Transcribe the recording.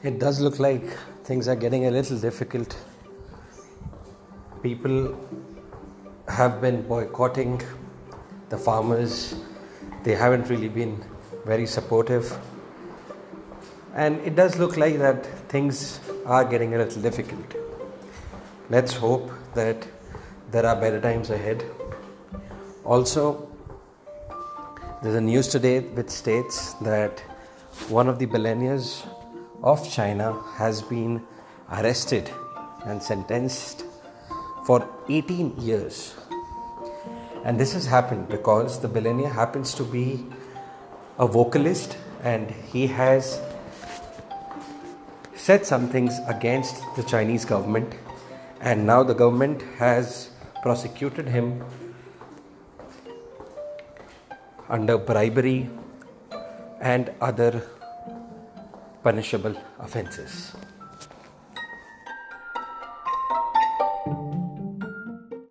It does look like things are getting a little difficult. People have been boycotting the farmers, they haven't really been very supportive. And it does look like that things are getting a little difficult. Let's hope that there are better times ahead. Also, there's a news today which states that one of the billionaires of China has been arrested and sentenced for 18 years. And this has happened because the billionaire happens to be a vocalist and he has said some things against the Chinese government, and now the government has prosecuted him under bribery and other punishable offenses.